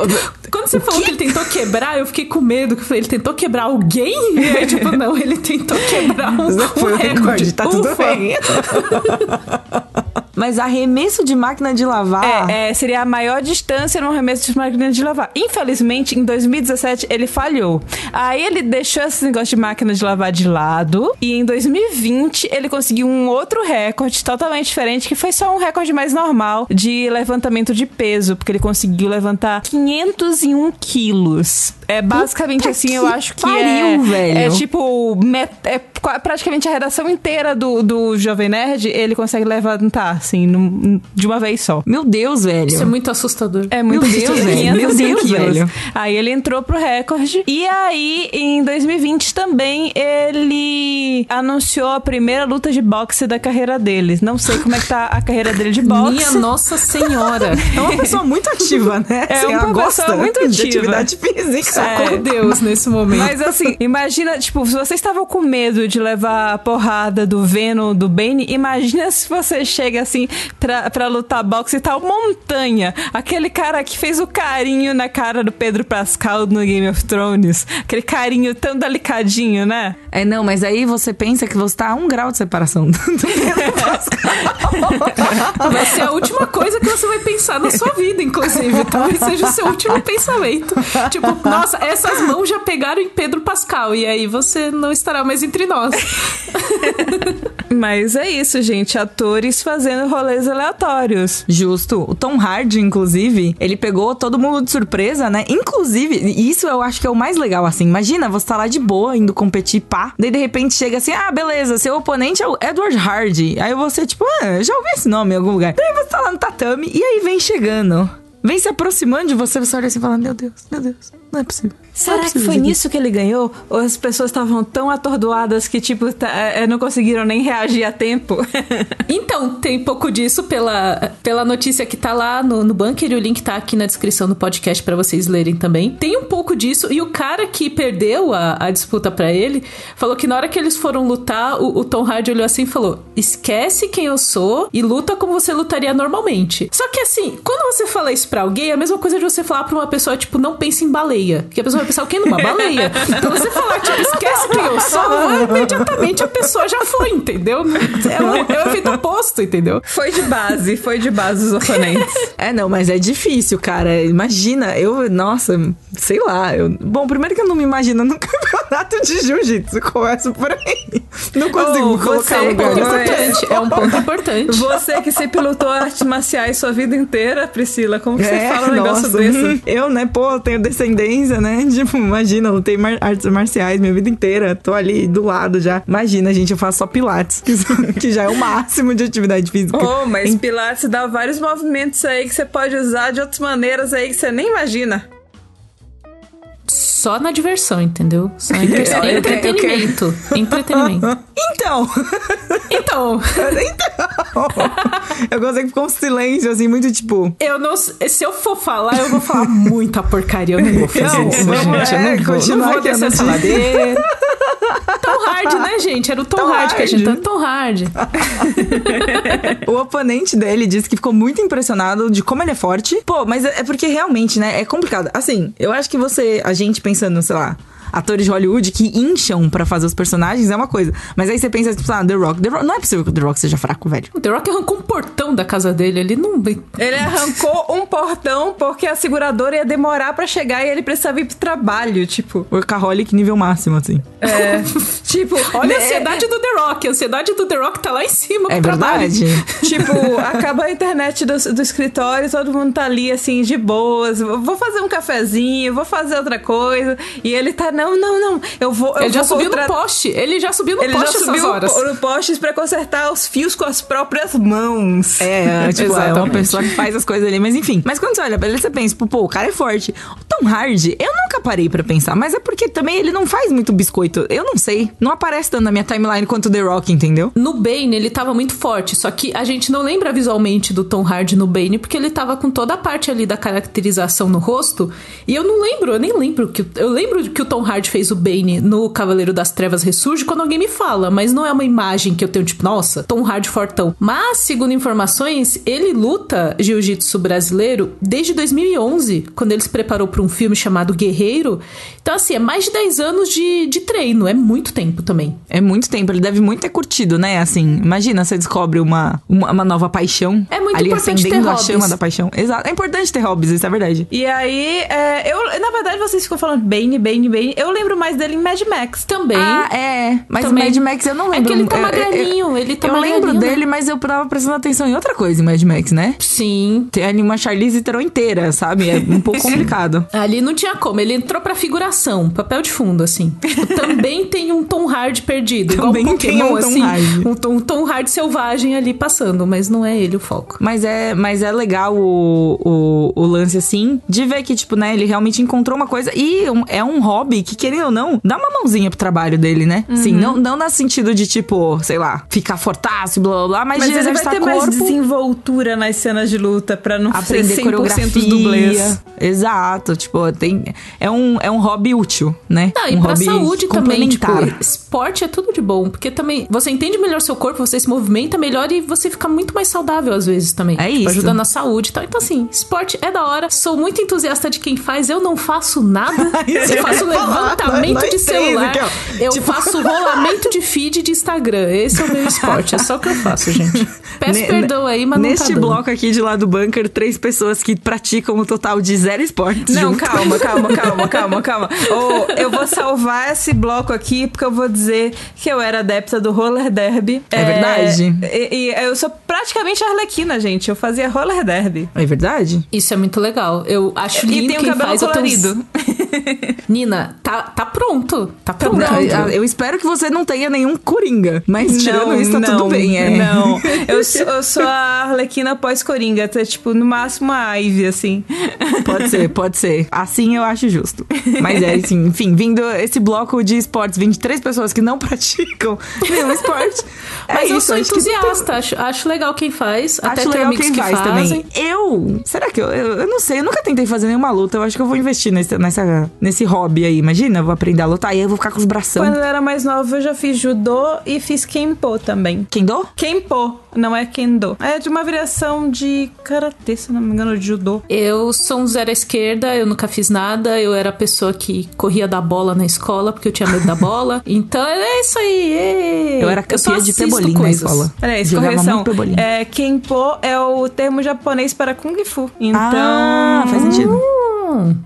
Quando você falou que ele tentou quebrar, eu fiquei com medo. Que ele tentou quebrar alguém? E aí, tipo, não, ele tentou quebrar um, Foi um o recorde, tá tudo Ufa. bem. Mas arremesso de máquina de lavar. É, é, seria a maior distância no arremesso de máquina de lavar. Infelizmente, em 2017, ele falhou. Aí ele deixou esse negócio de máquina de lavar de lado. E em 2020, ele conseguiu um outro recorde totalmente diferente, que foi só um recorde mais normal de levantamento de peso, porque ele conseguiu levantar 501 quilos. É basicamente Puta assim, eu acho que pariu, é, velho. é tipo é praticamente a redação inteira do, do Jovem Nerd, ele consegue levantar assim, num- de uma vez só. Meu Deus, velho. Isso é muito assustador. É muito Meu Deus, velho. 500 Meu Deus, velho. Aí ele entrou pro recorde. E aí, em 2020 também, ele anunciou a primeira luta de boxe da carreira dele. Não sei como é que tá a carreira dele de boxe. Minha Nossa Senhora. É uma pessoa muito ativa, né? É Assim, uma pessoa muito de ativa. atividade física. Socorro Deus nesse momento. Mas assim, imagina, tipo, se vocês estavam com medo de levar a porrada do Venom, do Bane, imagina se você chega assim pra, pra lutar boxe e tal, montanha. Aquele cara que fez o carinho na cara do Pedro Pascal no Game of Thrones. Aquele carinho tão delicadinho, né? É, não, mas aí você pensa que você tá a um grau de separação do Pedro Pascal. Vai ser a última coisa que você vai pensar na sua vida, inclusive. Talvez seja o seu último pensamento. Tipo, nossa, essas mãos já pegaram em Pedro Pascal. E aí você não estará mais entre nós. Mas é isso, gente. Atores fazendo rolês aleatórios. Justo. O Tom Hardy, inclusive, ele pegou todo mundo de surpresa, né? Inclusive, isso eu acho que é o mais legal, assim. Imagina, você tá lá de boa, indo competir, pá. Daí, de repente, chega assim, ah, beleza, seu oponente é o Edward Hardy. Aí você, tipo, ah, já ouvi esse nome em algum lugar. Daí você tá lá no tatame, e aí vem chegando. Vem se aproximando de você, você olha assim e fala, meu Deus, meu Deus, não é possível. É Será que foi isso aqui." nisso que ele ganhou? Ou as pessoas estavam tão atordoadas que, tipo, tá- é, não conseguiram nem reagir a tempo? Então, tem pouco disso pela, pela notícia que tá lá no, no bunker e o link tá aqui na descrição do podcast pra vocês lerem também. Tem um pouco disso e o cara que perdeu a, a disputa pra ele falou que na hora que eles foram lutar, o, o Tom Hardy olhou assim e falou: esquece quem eu sou e luta como você lutaria normalmente. Só que assim, quando você fala isso pra alguém, é a mesma coisa de você falar pra uma pessoa, tipo, não pense em baleia. Que a pessoa vai pensar o quê? Numa baleia. Então você falar, tipo, esquece quem eu sou, imediatamente a pessoa já foi, entendeu? É o, é o efeito oposto, entendeu? Foi de base, foi de base os oponentes. É, não, mas é difícil, cara. Imagina, eu, nossa, sei lá. Eu, bom, primeiro que eu não me imagino num campeonato de jiu-jitsu, começo por aí. Não consigo Oh, colocar você- um lugar. ponto importante. É um ponto importante. Você que se pilotou artes marciais sua vida inteira, Priscila, como que você fala um negócio É, nossa, desse? Eu, né, pô, tenho descendência, né? Tipo, imagina, eu lutei mar- artes marciais minha vida inteira. Tô ali do lado já. Imagina, gente, eu faço só pilates, que, que já é o máximo de atividade física. Oh, mas Pilates dá vários movimentos aí que você pode usar de outras maneiras aí que você nem imagina. Só na diversão, entendeu? Só entre- Eu eu entretenimento. Entretenimento. Então, Então, então, eu gostei que ficou um silêncio, assim, muito tipo... eu não. Se eu for falar, eu vou falar muita porcaria. Eu não vou fazer Não, isso, vamos, gente. Eu é, não vou, continuar não vou aqui a descer ladeira. Tom Hard, né, gente? Era o Tom, Tom Hard que a gente tá. Tom Hard. O oponente dele disse que ficou muito impressionado de como ele é forte. Pô, mas é é porque realmente, né? É complicado. Assim, eu acho que você, a gente pensando, sei lá. Atores de Hollywood que incham pra fazer os personagens é uma coisa. Mas aí você pensa, tipo, ah, The Rock. The Rock. Não é possível que o The Rock seja fraco, velho. O The Rock arrancou um portão da casa dele. Ele não. Ele arrancou um portão porque a seguradora ia demorar pra chegar e ele precisava ir pro trabalho, tipo. Workaholic nível máximo, assim. É. tipo, Olha a ansiedade do The Rock. A ansiedade do The Rock tá lá em cima. É verdade. Tipo, acaba a internet do, do escritório, todo mundo tá ali assim, de boas. Vou fazer um cafezinho, vou fazer outra coisa. E ele tá, não, não, não. Eu vou. Eu Ele já vou subiu contra- no poste. Ele já subiu no Ele já poste essas subiu horas. no poste pra consertar os fios com as próprias mãos. É, tipo, é uma Exatamente. pessoa que faz as coisas ali, mas enfim. Mas quando você olha pra ele, você pensa, tipo, pô, o cara é forte. O Tom Hardy, eu nunca parei pra pensar, mas é porque também ele não faz muito biscoito. Eu não sei. Não aparece tanto na minha timeline quanto o The Rock, entendeu? No Bane, ele tava muito forte, só que a gente não lembra visualmente do Tom Hardy no Bane, porque ele tava com toda a parte ali da caracterização no rosto, e eu não lembro, eu nem lembro que eu lembro que o Tom Hardy fez o Bane no Cavaleiro das Trevas Ressurge quando alguém me fala, mas não é uma imagem que eu tenho tipo, nossa, Tom Hardy fortão. Mas, segundo informações, ele luta jiu-jitsu brasileiro desde 2011, quando ele se preparou para um filme chamado Guerreiro. Então, assim, é mais de 10 anos de, de treino, é muito tempo também. É muito tempo, ele deve muito ter curtido, né? Assim, imagina você descobre uma, uma, uma nova paixão. É muito ali importante ter acendendo a hobbies. chama da paixão. Exato. É importante ter hobbies, isso é verdade. E aí, é, eu, na verdade, vocês ficam falando Bane, Bane, Bane. Eu lembro mais dele em Mad Max. Também. Ah, é. Mas Também. Mad Max eu não É lembro. que ele tá Eu- eu- magrelinho, ele tá Eu lembro magrelinho, né? dele, mas eu tava prestando atenção em outra coisa em Mad Max, né? Sim. Tem ali uma Charlize Theron inteira, sabe? É um pouco complicado. Ali não tinha como, ele entrou pra figuração, papel de fundo, assim. Tipo, também tem um Tom Hardy perdido, igual Também um tem Pokémon, um Tom assim. Hardy. Um, Tom, um Tom Hardy selvagem ali passando, mas não é ele o foco. Mas é, mas é legal o, o, o lance, assim, de ver que, tipo, né, ele realmente encontrou uma coisa. E um- é um hobby que, querendo ou não, dá uma mãozinha pro trabalho dele, né? Sim, Uhum. não, não no sentido de, tipo, sei lá, ficar fortaço, blá blá blá, mas, Mas de ele vai ter mais corpo. desenvoltura nas cenas de luta pra não Aprender ser 100% coreografia. os dublês. Exato, tipo, tem, é, um, é um hobby útil, né? Não, e um pra hobby saúde também, tipo, complementar. esporte é tudo de bom, porque também você entende melhor seu corpo, você se movimenta melhor e você fica muito mais saudável às vezes também. É Tipo, isso. Ajuda na saúde e tal. Então, assim, esporte é da hora. Sou muito entusiasta de quem faz, eu não faço nada. eu faço levantamento de celular. ó. eu Tipo- faço rolamento de feed de Instagram. Esse é o meu esporte. É só o que eu faço, gente. Peço Ne- perdão aí, mas não Neste tá bloco aqui de lá do bunker, três pessoas que praticam um total de zero esportes. Não, calma, calma, calma, calma, calma. Ô, eu vou salvar esse bloco aqui porque eu vou dizer que eu era adepta do roller derby. É verdade? E, e eu sou praticamente arlequina, gente. Eu fazia roller derby. É verdade? Isso é muito legal. Eu acho E lindo tem o quem cabelo eu tenho colorido. Nina, tá, tá pronto. Tá pronto. Não, eu, espero que você não tenha nenhum coringa. Mas tirando isso, tá tudo bem. É. Não, eu sou, eu sou a Arlequina pós-Coringa, tá, tipo, no máximo a Ivy, assim. Pode ser, pode ser. Assim eu acho justo. Mas é assim, enfim, vindo esse bloco de esportes, 23 pessoas que não praticam nenhum esporte. é Mas eu isso, sou não entusiasta, acho, acho legal quem faz. até Acho tenho legal quem que faz fazem. também. Eu. Será que eu, eu. eu não sei, eu nunca tentei fazer nenhuma luta. Eu acho que eu vou investir nesse, nessa, nesse hobby aí. Imagina, eu vou aprender a lutar e aí eu vou ficar com os bração. Quando eu era mais nova, eu já fiz judô e fiz kenpo também. Kendo? Kenpo, não é kendo. É de uma variação de karatê, se não me engano, de judô. Eu sou um zero à esquerda, eu nunca fiz nada. Eu era a pessoa que corria da bola na escola porque eu tinha medo da bola. Então é isso aí. ê. Eu era campeã de assisto pebolim na coisas. escola. Peraí, Jogava correção. É, kenpo é o termo japonês para kung fu. Então. Ah, faz sentido.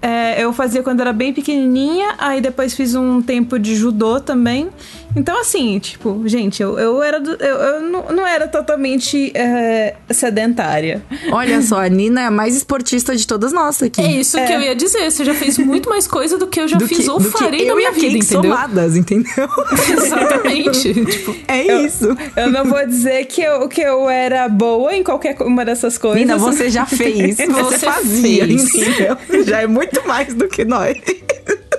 É, eu fazia quando era bem pequenininha, aí depois fiz um tempo de judô também. Então, assim, tipo, gente, eu, eu era do- eu, eu não, não era totalmente é, sedentária. Olha só, a Nina é a mais esportista de todas nós aqui. é isso que eu ia dizer. Você já fez muito mais coisa do que eu já Do fiz que, ou do que farei eu na minha a vida, entendeu? somadas, entendeu? Exatamente. tipo, É isso. Eu não vou dizer que eu, que eu era boa em qualquer uma dessas coisas. Nina, você já fez. Você, Você fazia, fez. entendeu? Já é muito mais do que nós.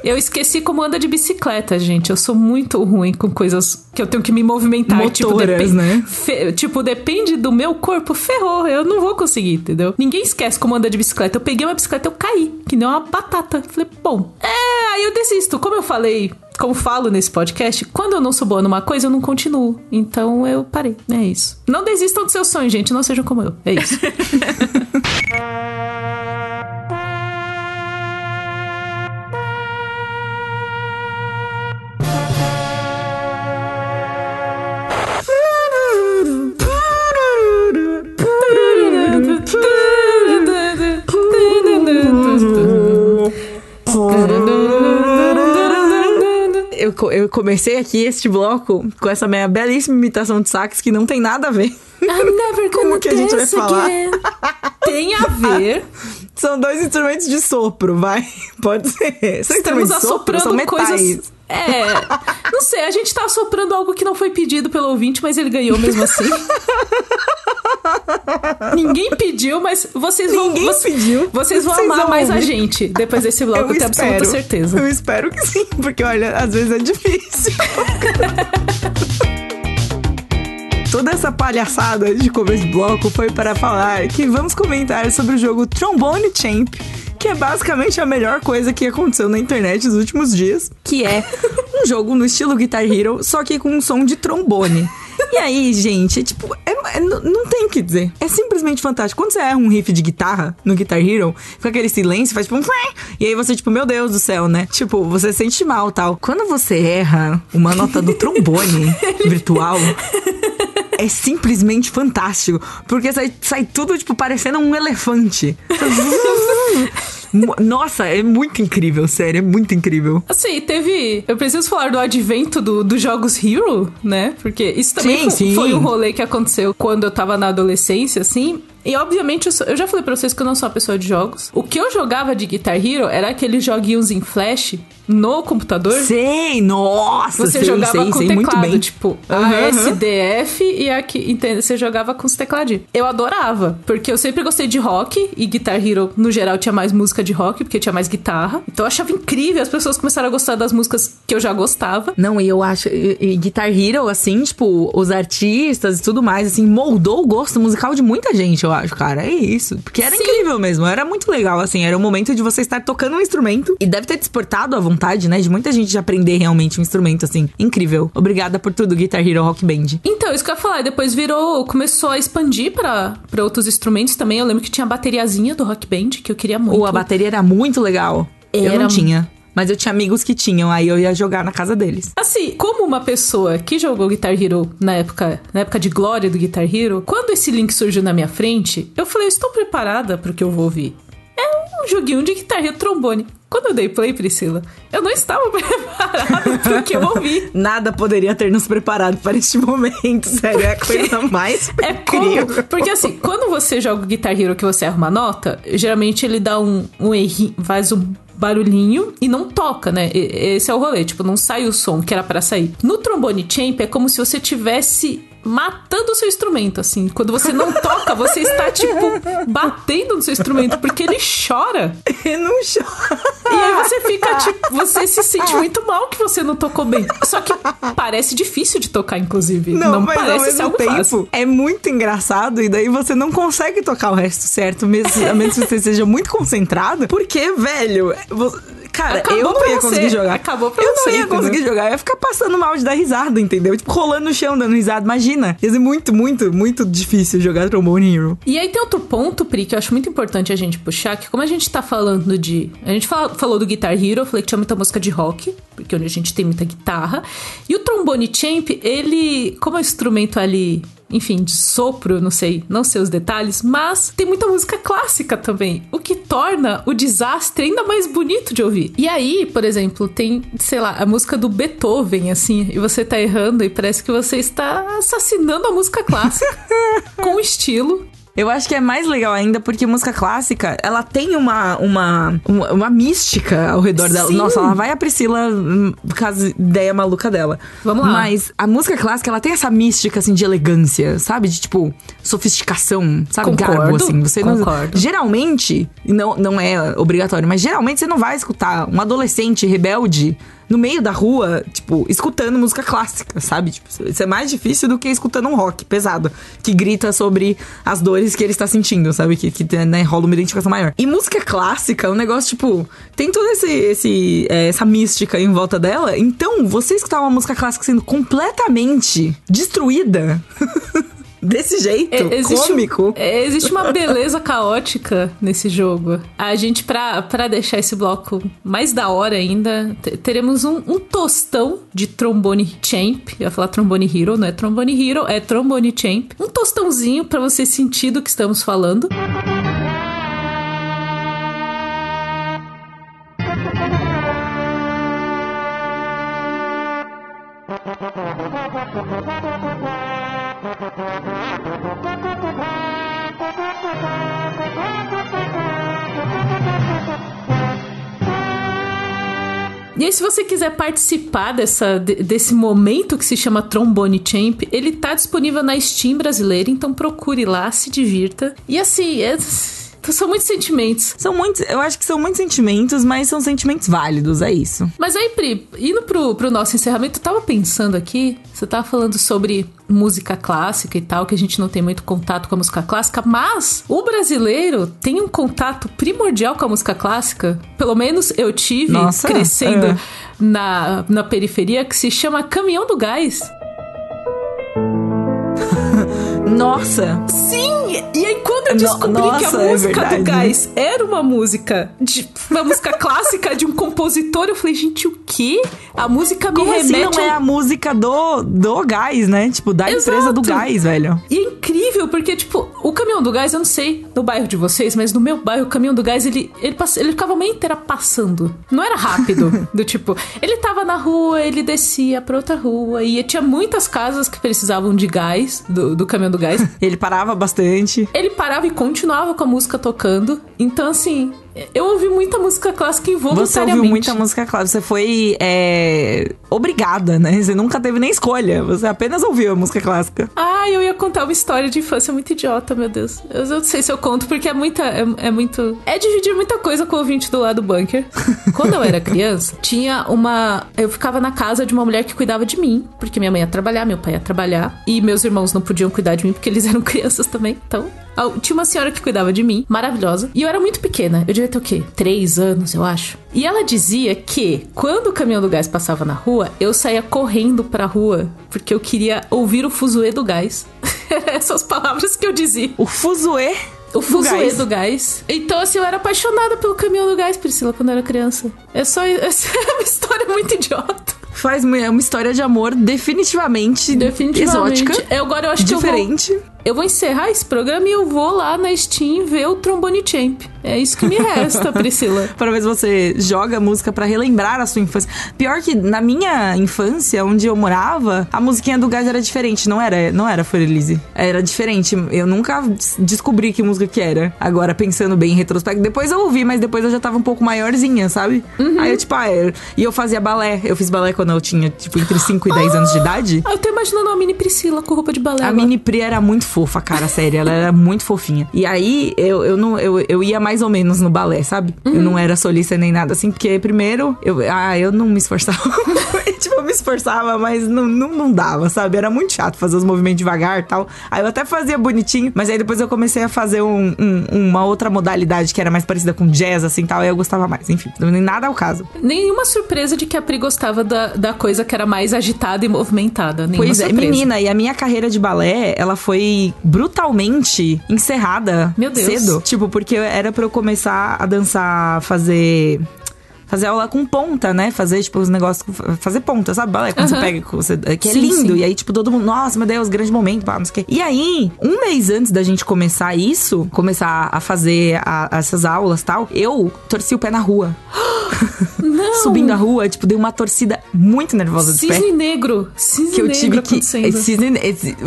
Eu esqueci como anda de bicicleta, gente. Eu sou muito ruim com coisas que eu tenho que me movimentar. tipo, Motoras, depen- né? fe- tipo, depende do meu corpo, ferrou. Eu não vou conseguir, entendeu? Ninguém esquece como anda de bicicleta. Eu peguei uma bicicleta, eu caí, que nem uma batata. Falei, bom, é, aí eu desisto. Como eu falei, como falo nesse podcast, quando eu não sou boa numa coisa, eu não continuo. Então eu parei. É isso. Não desistam dos seus sonhos, gente. Não sejam como eu. É isso. Eu, eu comecei aqui este bloco com essa minha belíssima imitação de sax que não tem nada a ver. I'm never Como que a gente vai falar? again. Tem a ver. São dois instrumentos de sopro, vai. Pode ser. Estamos de sopro, são assoprando metais. coisas. É. Não sei, a gente tá assoprando algo que não foi pedido pelo ouvinte, mas ele ganhou mesmo assim. Ninguém pediu, mas vocês vão. Ninguém vocês, pediu. Vocês vão Vocês amar vão mais a gente depois desse bloco, eu, tenho absoluta certeza. Eu espero que sim, porque olha, às vezes é difícil. Toda essa palhaçada de começo de bloco foi para falar que vamos comentar sobre o jogo Trombone Champ, que é basicamente a melhor coisa que aconteceu na internet nos últimos dias. que é um jogo no estilo Guitar Hero, só que com um som de trombone. E aí, gente, tipo, é, é, não tem o que dizer. É simplesmente fantástico. Quando você erra um riff de guitarra no Guitar Hero, fica aquele silêncio, faz tipo um. E aí você, tipo, meu Deus do céu, né? Tipo, você sente mal tal. Quando você erra uma nota do trombone virtual. É simplesmente fantástico. Porque sai, sai tudo, tipo, parecendo um elefante. Nossa, é muito incrível, sério, é muito incrível. Assim, teve. Eu preciso falar do advento do, dos jogos Hero, né? Porque isso também sim, foi, sim. foi um rolê que aconteceu quando eu tava na adolescência, assim. E obviamente, eu, sou, eu, já falei pra vocês que eu não sou uma pessoa de jogos. O que eu jogava de Guitar Hero era aqueles joguinhos em flash no computador. Sei, nossa, Você sei, jogava sei, com sei, teclado, muito bem. tipo Uhum, ASDF e aqui, entende? Você jogava com os tecladinhos. Eu adorava, porque eu sempre gostei de rock e Guitar Hero, no geral, tinha mais música de rock, porque tinha mais guitarra. Então eu achava incrível, as pessoas começaram a gostar das músicas que eu já gostava. Não, e eu acho, e, e Guitar Hero, assim, tipo, os artistas e tudo mais, assim, moldou o gosto musical de muita gente, eu acho, cara. É isso. Porque era Sim. incrível mesmo, era muito legal, assim, era o momento de você estar tocando um instrumento e deve ter despertado a vontade, né, de muita gente de aprender realmente um instrumento, assim. Incrível. Obrigada por tudo, Guitar Hero Rock Band. Então, isso que eu ia falar. Depois virou, começou a expandir pra pra outros instrumentos também. Eu lembro que tinha a bateriazinha do Rock Band, que eu queria muito. Ou a bateria era muito legal. Eu Era- não tinha. Mas eu tinha amigos que tinham, aí eu ia jogar na casa deles. Assim, como uma pessoa que jogou Guitar Hero na época, na época de glória do Guitar Hero, quando esse link surgiu na minha frente, eu falei, eu estou preparada pro que eu vou ouvir. Um joguinho de Guitar Hero trombone. Quando eu dei play, Priscila, eu não estava preparada pro que eu ouvi. Nada poderia ter nos preparado para este momento, sério. É a coisa mais É incrível. como? Porque assim, quando você joga o Guitar Hero que você erra uma nota, geralmente ele dá um, um errinho, faz um barulhinho e não toca, né? Esse é o rolê, tipo, não sai o som que era pra sair. No trombone champ é como se você tivesse matando o seu instrumento, assim. Quando você não toca, você está, tipo, batendo no seu instrumento, porque ele chora. E não chora. E aí você fica, tipo, você se sente muito mal que você não tocou bem. Só que parece difícil de tocar, inclusive. Não, mas ao parece mesmo algo tempo fácil. é muito engraçado e daí você não consegue tocar o resto certo, mesmo, a menos que você seja muito concentrado. Porque, velho, você- cara, Acabou eu não ia você. conseguir jogar. Acabou pra eu você, não ia entendeu? conseguir jogar, eu ia ficar passando mal de dar risada, entendeu? Tipo, rolando no chão dando risada. Imagina, ia ser muito, muito, muito difícil jogar Trombone Hero. E aí tem outro ponto, Pri, que eu acho muito importante a gente puxar, que como a gente tá falando de... A gente fala- falou do Guitar Hero, eu falei que tinha muita música de rock, porque onde a gente tem muita guitarra. E o trombone champ, ele, como é um instrumento ali... Enfim, de sopro, não sei, não sei os detalhes, mas tem muita música clássica também, o que torna o desastre ainda mais bonito de ouvir. E aí, por exemplo, tem, sei lá, a música do Beethoven, assim, e você tá errando e parece que você está assassinando a música clássica com estilo. Eu acho que é mais legal ainda porque música clássica, ela tem uma, uma, uma, uma mística ao redor dela. Sim. Nossa, ela vai a Priscila hum, por causa da ideia maluca dela. Vamos lá. Mas a música clássica, ela tem essa mística, assim, de elegância, sabe? De, tipo, sofisticação, sabe? Concordo, Garbo, assim. Você não- concordo. Geralmente, não, não é obrigatório, mas geralmente você não vai escutar um adolescente rebelde no meio da rua, tipo, escutando música clássica, sabe? Tipo, isso é mais difícil do que escutando um rock pesado, que grita sobre as dores que ele está sentindo, sabe? Que, que né, rola uma identificação maior. E música clássica é um negócio, tipo, tem toda esse, esse, é, essa mística em volta dela. Então, você escutar uma música clássica sendo completamente destruída. Desse jeito, É, existe, cômico. é, existe uma beleza caótica nesse jogo. A gente, pra, pra deixar esse bloco mais da hora ainda, te- teremos um, um tostão de trombone champ. Eu ia falar trombone hero, não é trombone hero, é trombone champ. Um tostãozinho pra você sentir do que estamos falando. E aí, se você quiser participar dessa, de- desse momento que se chama Trombone Champ, ele tá disponível na Steam brasileira, então procure lá, se divirta. E assim, é- Então, são muitos sentimentos. São muitos, eu acho que são muitos sentimentos, mas são sentimentos válidos, é isso. Mas aí, Pri, indo pro, pro nosso encerramento, eu tava pensando aqui, você tava falando sobre música clássica e tal, que a gente não tem muito contato com a música clássica, mas o brasileiro tem um contato primordial com a música clássica. Pelo menos eu tive Nossa, crescendo é. na, na periferia, que se chama Caminhão do Gás. Nossa! Sim! E aí, quando eu No- descobri que a nossa, é música do verdade. Gás era uma música, de, uma música clássica de um compositor, eu falei, gente, o quê? A música me Como assim remete não é a música do, do gás, né? Tipo, da Exato. empresa do gás, velho. E é incrível, porque, tipo, o caminhão do gás, eu não sei no bairro de vocês, mas no meu bairro, o caminhão do gás, ele, ele, passa- ele ficava manhã inteira passando. Não era rápido. do tipo, ele tava na rua, ele descia pra outra rua, e tinha muitas casas que precisavam de gás, do, do caminhão do gás. Ele parava bastante. ele parava e continuava com a música tocando. Então, assim, eu ouvi muita música clássica involuntariamente. Você ouviu muita música clássica. Você foi é, obrigada, né? Você nunca teve nem escolha. Você apenas ouviu a música clássica. Ah, eu ia contar uma história de infância muito idiota, meu Deus. Eu não sei se eu conto, porque é muita. É, é muito. É dividir muita coisa com o ouvinte do lado do bunker. Quando eu era criança, tinha uma. Eu ficava na casa de uma mulher que cuidava de mim, porque minha mãe ia trabalhar, meu pai ia trabalhar, e meus irmãos não podiam cuidar de mim porque eles eram crianças também. Então, tinha uma senhora que cuidava de mim, maravilhosa. E eu era muito pequena. Eu devia ter o quê? Três anos, eu acho. E ela dizia que quando o caminhão do gás passava na rua, eu saía correndo pra rua porque eu queria ouvir o fuzuê do gás. Essas palavras que eu dizia. O fuzuê. O fuzuê gás. do gás. Então, assim, eu era apaixonada pelo caminhão do gás, Priscila, quando eu era criança. É só. Essa é uma história muito idiota. Faz é uma história de amor definitivamente, Definitivamente. exótica. Eu, agora eu acho que eu vou, diferente. Eu vou encerrar esse programa e eu vou lá na Steam ver o Trombone Champ. É isso que me resta, Priscila. Para ver se você joga música pra relembrar a sua infância. Pior que na minha infância, onde eu morava, a musiquinha do gás era diferente, não era, não era For Elise. Era diferente. Eu nunca des- descobri que música que era. Agora pensando bem em retrospecto, depois eu ouvi, mas depois eu já tava um pouco maiorzinha, sabe? Aí eu tipo, ah, eu- e eu fazia balé. Eu fiz balé quando eu tinha tipo entre 5 e 10 anos de idade. Ah, eu tô imaginando uma mini Priscila com roupa de balé. A agora. mini Pri era muito fofa, cara, sério. Ela era muito fofinha. E aí, eu, eu, não, eu, eu ia mais ou menos no balé, sabe? Eu não era solista nem nada assim, porque primeiro, eu, ah, eu não me esforçava. tipo, eu me esforçava, mas não, não, não dava, sabe? Era muito chato fazer os movimentos devagar e tal. Aí eu até fazia bonitinho, mas aí depois eu comecei a fazer um- um- uma outra modalidade que era mais parecida com jazz, assim tal. Aí eu gostava mais. Enfim, nem nada ao caso. Nenhuma surpresa de que a Pri gostava da, da coisa que era mais agitada e movimentada. Nenhuma Pois é, surpresa. menina, e a minha carreira de balé, ela foi brutalmente encerrada Meu Deus. cedo. Tipo, porque era pra eu começar a dançar, fazer. Fazer aula com ponta, né? Fazer, tipo, os negócios. Fazer ponta, sabe? Balé, quando você Aham. pega. Você, que é Sim, lindo. sim. E aí, tipo, todo mundo. Nossa, meu Deus, grande momento, pá, não sei o quê. E aí, um mês antes da gente começar isso, começar a fazer a- essas aulas e tal, eu torci o pé na rua. Não. Subindo a rua, tipo, dei uma torcida muito nervosa de pé Cisne negro. Cisne que eu negro tive que. Cisne,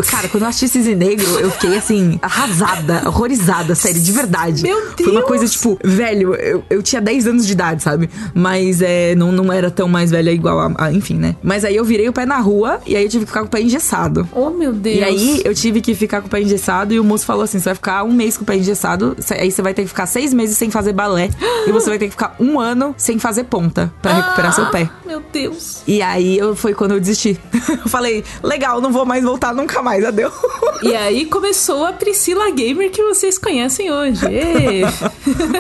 cara, quando eu assisti Cisne Negro, eu fiquei assim, arrasada, horrorizada, sério, de verdade. Meu Foi uma Deus! coisa, tipo, velho, eu, eu tinha 10 anos de idade, sabe? Mas é, não, não era tão mais velha igual a, a- Enfim, né? Mas aí eu virei o pé na rua e aí eu tive que ficar com o pé engessado. Oh, meu Deus. E aí eu tive que ficar com o pé engessado e o moço falou assim: você vai ficar um mês com o pé engessado, aí você vai ter que ficar seis meses sem fazer balé e você vai ter que ficar um ano sem fazer ponta pra recuperar seu pé. Meu Deus. E aí eu, foi quando eu desisti. eu falei, legal, não vou mais voltar nunca mais, adeus. E aí começou a Priscila Gamer que vocês conhecem hoje.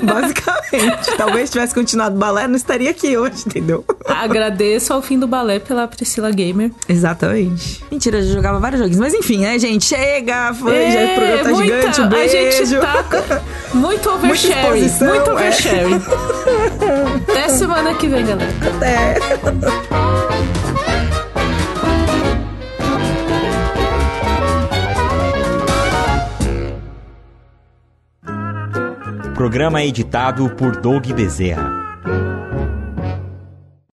Basicamente. Talvez tivesse continuado balé, não estaria aqui hoje, entendeu? Agradeço ao fim do balé pela Priscila Gamer. Exatamente. Mentira, eu já jogava vários joguinhos. Mas enfim, né, gente? Chega! Foi, já o programa tá muita- gigante. Um beijo. A gente tá muito oversharing. muito é. Até semana que vem, galera. Até. Programa editado por Doug Bezerra.